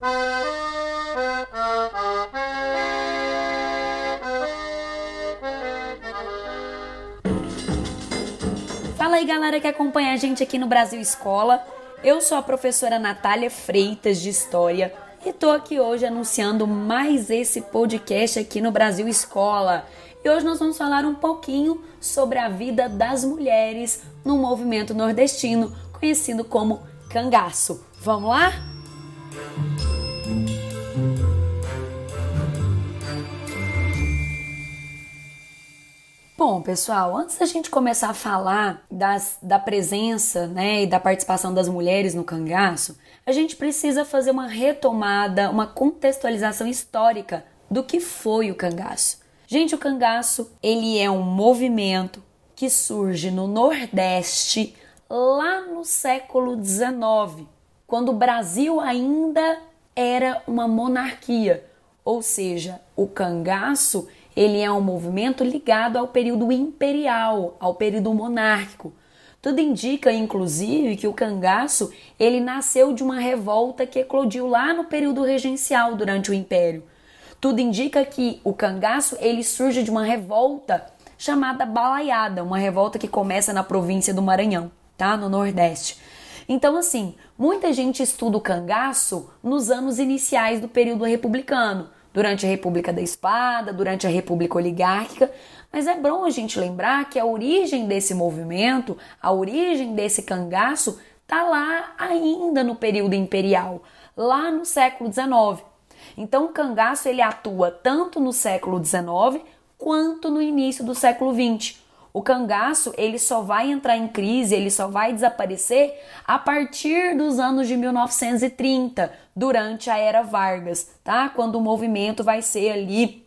Fala aí, galera que acompanha a gente aqui no Brasil Escola. Eu sou a professora Natália Freitas de História e tô aqui hoje anunciando mais esse podcast aqui no Brasil Escola. E hoje nós vamos falar um pouquinho sobre a vida das mulheres no movimento nordestino, conhecido como cangaço. Vamos lá? Bom, pessoal, antes da gente começar a falar das, da presença né, e da participação das mulheres no cangaço, a gente precisa fazer uma retomada, uma contextualização histórica do que foi o cangaço. Gente, o cangaço ele é um movimento que surge no Nordeste lá no século XIX, quando o Brasil ainda era uma monarquia, ou seja, o cangaço ele é um movimento ligado ao período imperial, ao período monárquico. Tudo indica, inclusive, que o cangaço ele nasceu de uma revolta que eclodiu lá no período regencial durante o Império. Tudo indica que o cangaço ele surge de uma revolta chamada balaiada, uma revolta que começa na província do Maranhão, tá? No Nordeste. Então, assim, muita gente estuda o cangaço nos anos iniciais do período republicano durante a República da Espada, durante a República Oligárquica, mas é bom a gente lembrar que a origem desse movimento, a origem desse cangaço, está lá ainda no período imperial, lá no século XIX. Então o cangaço ele atua tanto no século XIX quanto no início do século XX. O cangaço ele só vai entrar em crise, ele só vai desaparecer a partir dos anos de 1930, durante a era Vargas, tá? Quando o movimento vai ser ali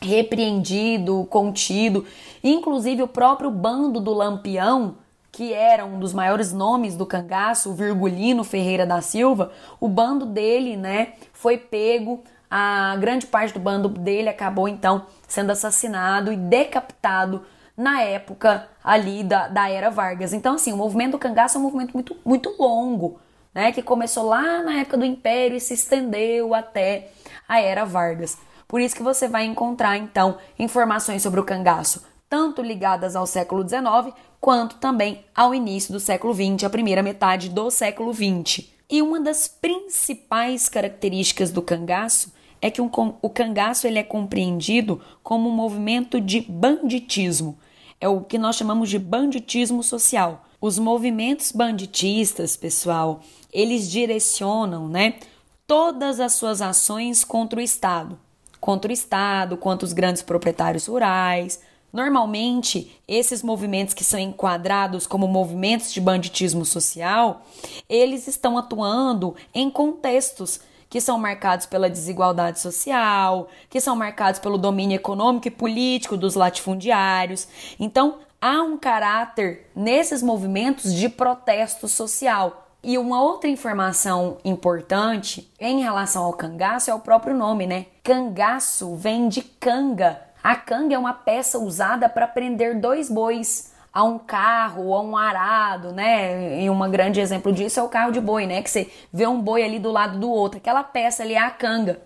repreendido, contido. Inclusive o próprio bando do Lampião, que era um dos maiores nomes do cangaço, o Virgulino Ferreira da Silva, o bando dele, né, foi pego, a grande parte do bando dele acabou então sendo assassinado e decapitado na época ali da, da era Vargas. Então, assim, o movimento do cangaço é um movimento muito, muito longo, né? Que começou lá na época do Império e se estendeu até a era Vargas. Por isso que você vai encontrar, então, informações sobre o cangaço, tanto ligadas ao século XIX, quanto também ao início do século XX, a primeira metade do século XX. E uma das principais características do cangaço é que um, o cangaço ele é compreendido como um movimento de banditismo. É o que nós chamamos de banditismo social. Os movimentos banditistas, pessoal, eles direcionam, né, todas as suas ações contra o Estado, contra o Estado, contra os grandes proprietários rurais. Normalmente, esses movimentos que são enquadrados como movimentos de banditismo social, eles estão atuando em contextos que são marcados pela desigualdade social, que são marcados pelo domínio econômico e político dos latifundiários. Então, há um caráter nesses movimentos de protesto social. E uma outra informação importante em relação ao cangaço é o próprio nome, né? Cangaço vem de canga. A canga é uma peça usada para prender dois bois a um carro a um arado, né? E um grande exemplo disso é o carro de boi, né? Que você vê um boi ali do lado do outro. Aquela peça ali é a canga.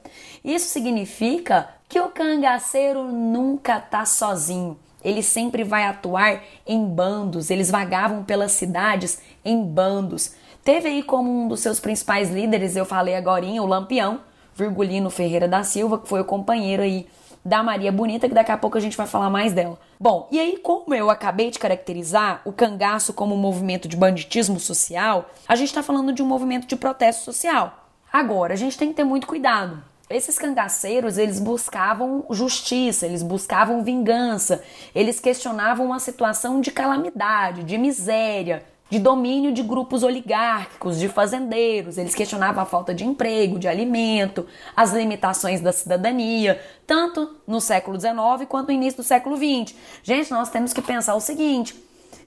Isso significa que o cangaceiro nunca tá sozinho. Ele sempre vai atuar em bandos. Eles vagavam pelas cidades em bandos. Teve aí como um dos seus principais líderes, eu falei agora, o Lampião, Virgulino Ferreira da Silva, que foi o companheiro aí da Maria Bonita, que daqui a pouco a gente vai falar mais dela. Bom, e aí, como eu acabei de caracterizar o cangaço como um movimento de banditismo social, a gente está falando de um movimento de protesto social. Agora, a gente tem que ter muito cuidado. Esses cangaceiros, eles buscavam justiça, eles buscavam vingança, eles questionavam uma situação de calamidade, de miséria, de domínio de grupos oligárquicos, de fazendeiros. Eles questionavam a falta de emprego, de alimento, as limitações da cidadania, tanto no século XIX quanto no início do século XX. Gente, nós temos que pensar o seguinte: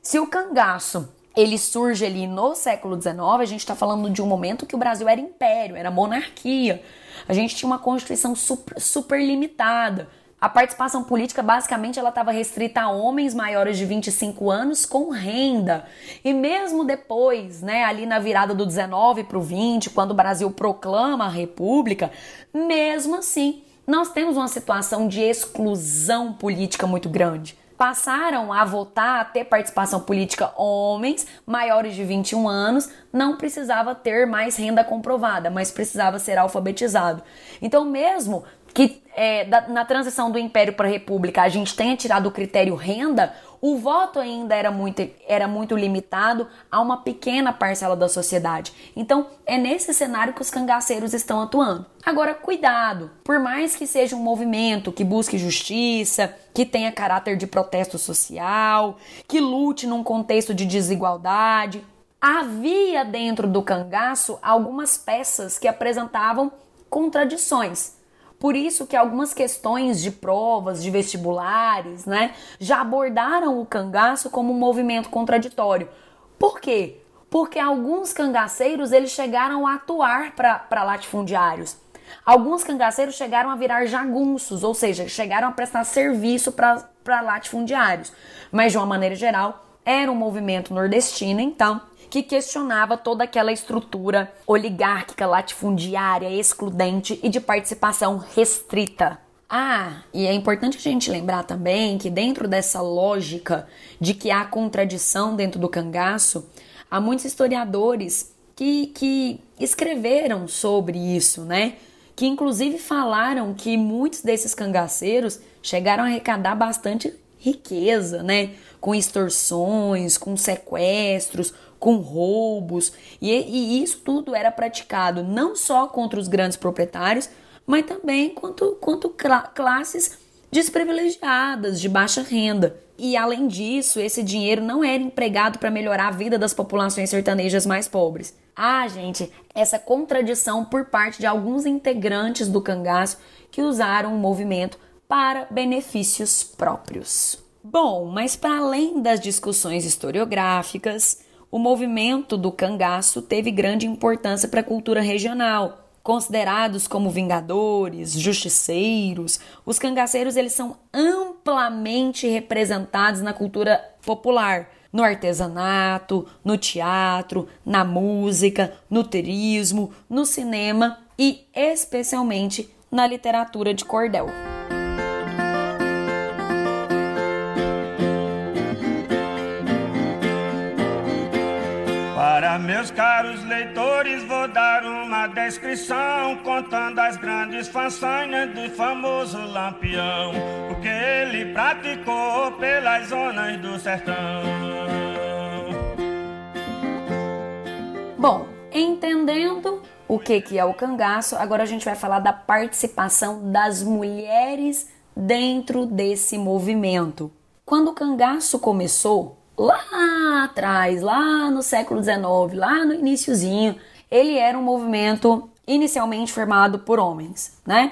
se o cangaço ele surge ali no século XIX, a gente está falando de um momento que o Brasil era império, era monarquia. A gente tinha uma constituição super, super limitada A participação política basicamente ela estava restrita a homens maiores de 25 anos com renda. E mesmo depois, né, ali na virada do 19 para o 20, quando o Brasil proclama a República, mesmo assim, nós temos uma situação de exclusão política muito grande passaram a votar, a ter participação política homens maiores de 21 anos, não precisava ter mais renda comprovada, mas precisava ser alfabetizado. Então, mesmo que é, da, na transição do Império para a República a gente tenha tirado o critério renda, o voto ainda era muito, era muito limitado a uma pequena parcela da sociedade. Então, é nesse cenário que os cangaceiros estão atuando. Agora, cuidado, por mais que seja um movimento que busque justiça, que tenha caráter de protesto social, que lute num contexto de desigualdade, havia dentro do cangaço algumas peças que apresentavam contradições. Por isso que algumas questões de provas, de vestibulares, né, já abordaram o cangaço como um movimento contraditório. Por quê? Porque alguns cangaceiros eles chegaram a atuar para latifundiários. Alguns cangaceiros chegaram a virar jagunços, ou seja, chegaram a prestar serviço para latifundiários. Mas de uma maneira geral, era um movimento nordestino, então, que questionava toda aquela estrutura oligárquica, latifundiária, excludente e de participação restrita. Ah, e é importante a gente lembrar também que dentro dessa lógica de que há contradição dentro do cangaço, há muitos historiadores que, que escreveram sobre isso, né? Que inclusive falaram que muitos desses cangaceiros chegaram a arrecadar bastante riqueza, né? Com extorsões, com sequestros, com roubos, e, e isso tudo era praticado não só contra os grandes proprietários, mas também quanto, quanto classes desprivilegiadas, de baixa renda. E além disso, esse dinheiro não era empregado para melhorar a vida das populações sertanejas mais pobres. Ah, gente, essa contradição por parte de alguns integrantes do cangaço que usaram o movimento para benefícios próprios. Bom, mas para além das discussões historiográficas, o movimento do cangaço teve grande importância para a cultura regional. Considerados como vingadores, justiceiros, os cangaceiros eles são amplamente representados na cultura popular, no artesanato, no teatro, na música, no turismo, no cinema e especialmente na literatura de cordel. Para meus caros leitores, vou dar uma descrição contando as grandes façanhas do famoso Lampião, o que ele praticou pelas zonas do sertão. Bom, entendendo o que, que é o cangaço, agora a gente vai falar da participação das mulheres dentro desse movimento. Quando o cangaço começou, lá atrás, lá no século XIX, lá no iníciozinho, ele era um movimento inicialmente formado por homens, né?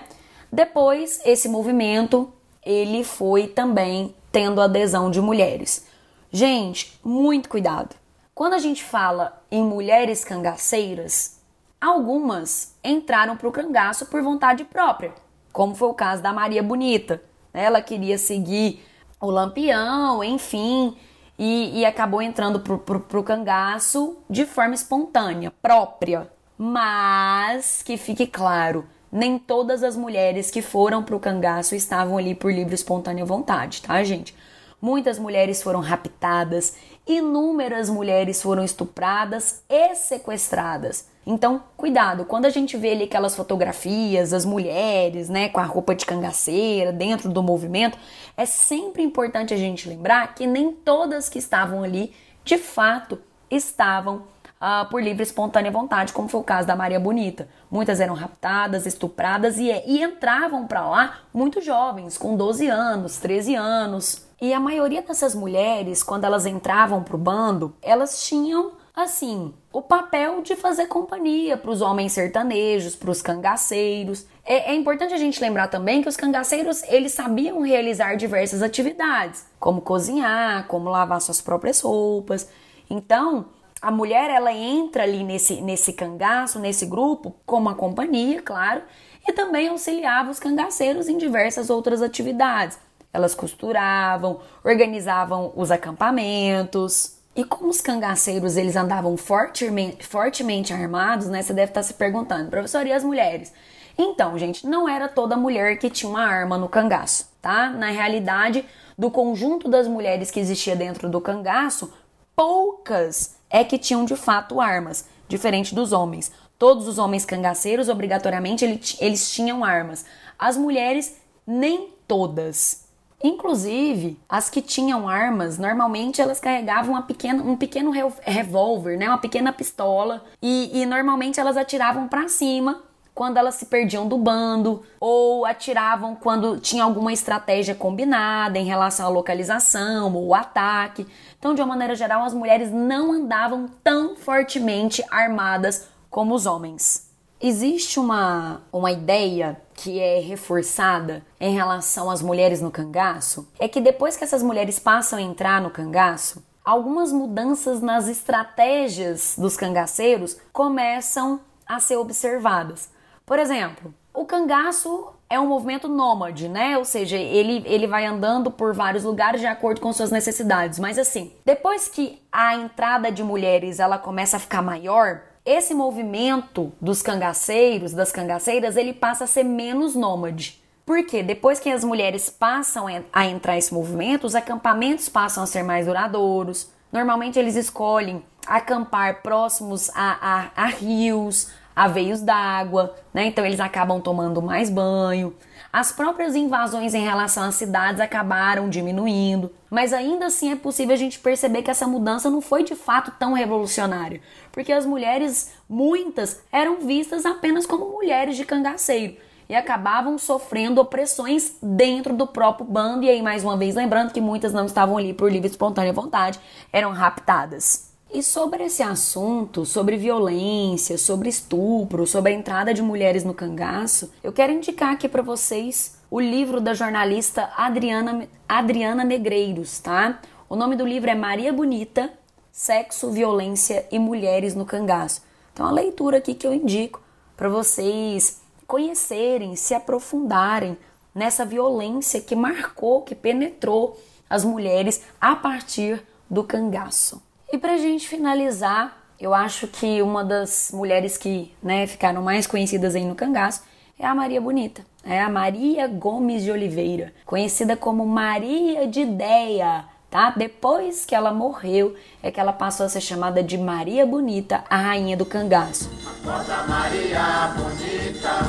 Depois, esse movimento, ele foi também tendo adesão de mulheres. Gente, muito cuidado. Quando a gente fala em mulheres cangaceiras, algumas entraram para o cangaço por vontade própria, como foi o caso da Maria Bonita. Ela queria seguir o Lampião, enfim, e, e acabou entrando pro, pro, pro cangaço de forma espontânea, própria. Mas que fique claro, nem todas as mulheres que foram pro cangaço estavam ali por livre espontânea vontade, tá, gente? Muitas mulheres foram raptadas, inúmeras mulheres foram estupradas e sequestradas. Então, cuidado, quando a gente vê ali aquelas fotografias, as mulheres, né, com a roupa de cangaceira dentro do movimento, é sempre importante a gente lembrar que nem todas que estavam ali, de fato, estavam uh, por livre e espontânea vontade, como foi o caso da Maria Bonita. Muitas eram raptadas, estupradas e, e entravam para lá muito jovens, com 12 anos, 13 anos. E a maioria dessas mulheres, quando elas entravam para o bando, elas tinham assim, o papel de fazer companhia para os homens sertanejos, para os cangaceiros. É, é, importante a gente lembrar também que os cangaceiros eles sabiam realizar diversas atividades, como cozinhar, como lavar suas próprias roupas. Então, a mulher ela entra ali nesse, nesse cangaço, nesse grupo, como uma companhia, claro, e também auxiliava os cangaceiros em diversas outras atividades. Elas costuravam, organizavam os acampamentos. E como os cangaceiros eles andavam fortemente, fortemente armados, né? Você deve estar se perguntando, professor, e as mulheres? Então, gente, não era toda mulher que tinha uma arma no cangaço, tá? Na realidade, do conjunto das mulheres que existia dentro do cangaço, poucas é que tinham de fato armas, diferente dos homens. Todos os homens cangaceiros, obrigatoriamente, eles tinham armas. As mulheres, nem todas. Inclusive, as que tinham armas, normalmente elas carregavam pequena, um pequeno revólver, né? uma pequena pistola, e, e normalmente elas atiravam para cima quando elas se perdiam do bando, ou atiravam quando tinha alguma estratégia combinada em relação à localização ou ataque. Então, de uma maneira geral, as mulheres não andavam tão fortemente armadas como os homens. Existe uma, uma ideia que é reforçada em relação às mulheres no cangaço, é que depois que essas mulheres passam a entrar no cangaço, algumas mudanças nas estratégias dos cangaceiros começam a ser observadas. Por exemplo, o cangaço é um movimento nômade, né? Ou seja, ele, ele vai andando por vários lugares de acordo com suas necessidades. Mas assim, depois que a entrada de mulheres ela começa a ficar maior, esse movimento dos cangaceiros, das cangaceiras, ele passa a ser menos nômade. Porque depois que as mulheres passam a entrar nesse movimento, os acampamentos passam a ser mais duradouros. Normalmente eles escolhem acampar próximos a, a, a rios, a veios d'água, né? Então eles acabam tomando mais banho. As próprias invasões em relação às cidades acabaram diminuindo, mas ainda assim é possível a gente perceber que essa mudança não foi de fato tão revolucionária, porque as mulheres, muitas, eram vistas apenas como mulheres de cangaceiro e acabavam sofrendo opressões dentro do próprio bando. E aí, mais uma vez, lembrando que muitas não estavam ali por livre e espontânea vontade, eram raptadas. E sobre esse assunto, sobre violência, sobre estupro, sobre a entrada de mulheres no cangaço, eu quero indicar aqui para vocês o livro da jornalista Adriana, Adriana Negreiros, tá? O nome do livro é Maria Bonita, Sexo, Violência e Mulheres no Cangaço. Então, a leitura aqui que eu indico para vocês conhecerem, se aprofundarem nessa violência que marcou, que penetrou as mulheres a partir do cangaço. E pra gente finalizar, eu acho que uma das mulheres que né, ficaram mais conhecidas aí no cangaço é a Maria Bonita. É a Maria Gomes de Oliveira, conhecida como Maria de Ideia, tá? Depois que ela morreu, é que ela passou a ser chamada de Maria Bonita, a rainha do cangaço. Acorda Maria Bonita,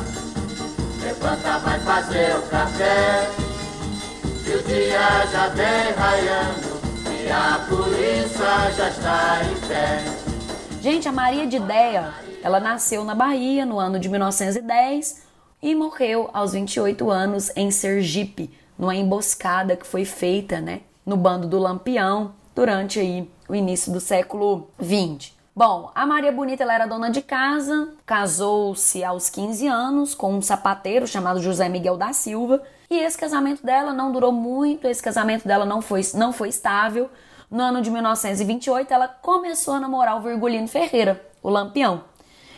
levanta, vai fazer o café, que o dia já vem raiando a polícia já está em pé. Gente, a Maria de Ideia, ela nasceu na Bahia no ano de 1910 e morreu aos 28 anos em Sergipe, numa emboscada que foi feita, né, no bando do Lampião durante aí o início do século 20. Bom, a Maria Bonita ela era dona de casa, casou-se aos 15 anos com um sapateiro chamado José Miguel da Silva, e esse casamento dela não durou muito, esse casamento dela não foi, não foi estável. No ano de 1928, ela começou a namorar o Virgulino Ferreira, o Lampião.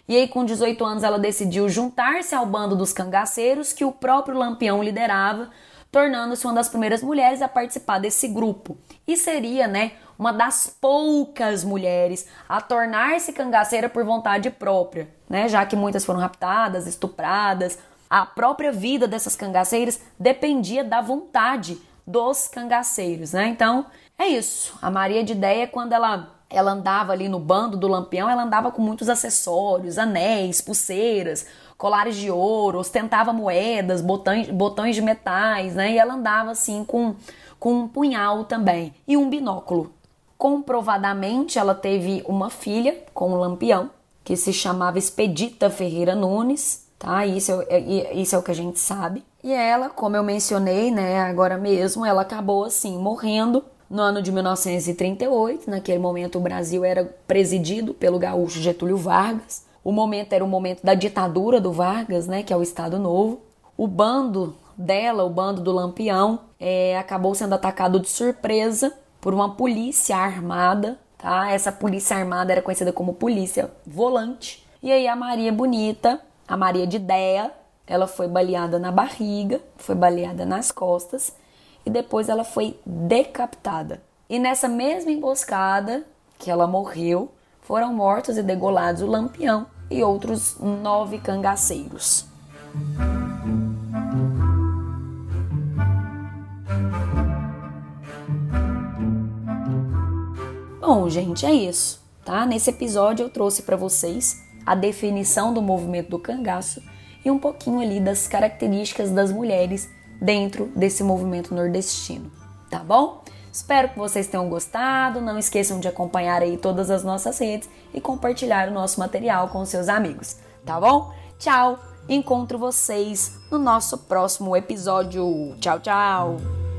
E aí, com 18 anos, ela decidiu juntar-se ao bando dos cangaceiros que o próprio Lampião liderava, tornando-se uma das primeiras mulheres a participar desse grupo. E seria, né, uma das poucas mulheres a tornar-se cangaceira por vontade própria, né? Já que muitas foram raptadas, estupradas, a própria vida dessas cangaceiras dependia da vontade dos cangaceiros, né? Então, é isso. A Maria de Ideia, quando ela ela andava ali no bando do Lampião, ela andava com muitos acessórios, anéis, pulseiras, colares de ouro, ostentava moedas, botões, botões de metais, né? E ela andava assim com, com um punhal também e um binóculo. Comprovadamente, ela teve uma filha com o Lampião, que se chamava Expedita Ferreira Nunes, tá? Isso é, é, isso é o que a gente sabe. E ela, como eu mencionei, né, agora mesmo, ela acabou assim morrendo no ano de 1938. Naquele momento, o Brasil era presidido pelo gaúcho Getúlio Vargas. O momento era o momento da ditadura do Vargas, né, que é o Estado Novo. O bando dela, o bando do Lampião, é, acabou sendo atacado de surpresa por uma polícia armada tá? Essa polícia armada era conhecida como polícia volante. E aí a Maria Bonita, a Maria de Déia, ela foi baleada na barriga, foi baleada nas costas e depois ela foi decapitada. E nessa mesma emboscada que ela morreu, foram mortos e degolados o Lampião e outros nove cangaceiros. Bom, gente, é isso, tá? Nesse episódio eu trouxe para vocês a definição do movimento do cangaço e um pouquinho ali das características das mulheres dentro desse movimento nordestino, tá bom? Espero que vocês tenham gostado. Não esqueçam de acompanhar aí todas as nossas redes e compartilhar o nosso material com seus amigos, tá bom? Tchau! Encontro vocês no nosso próximo episódio. Tchau, tchau!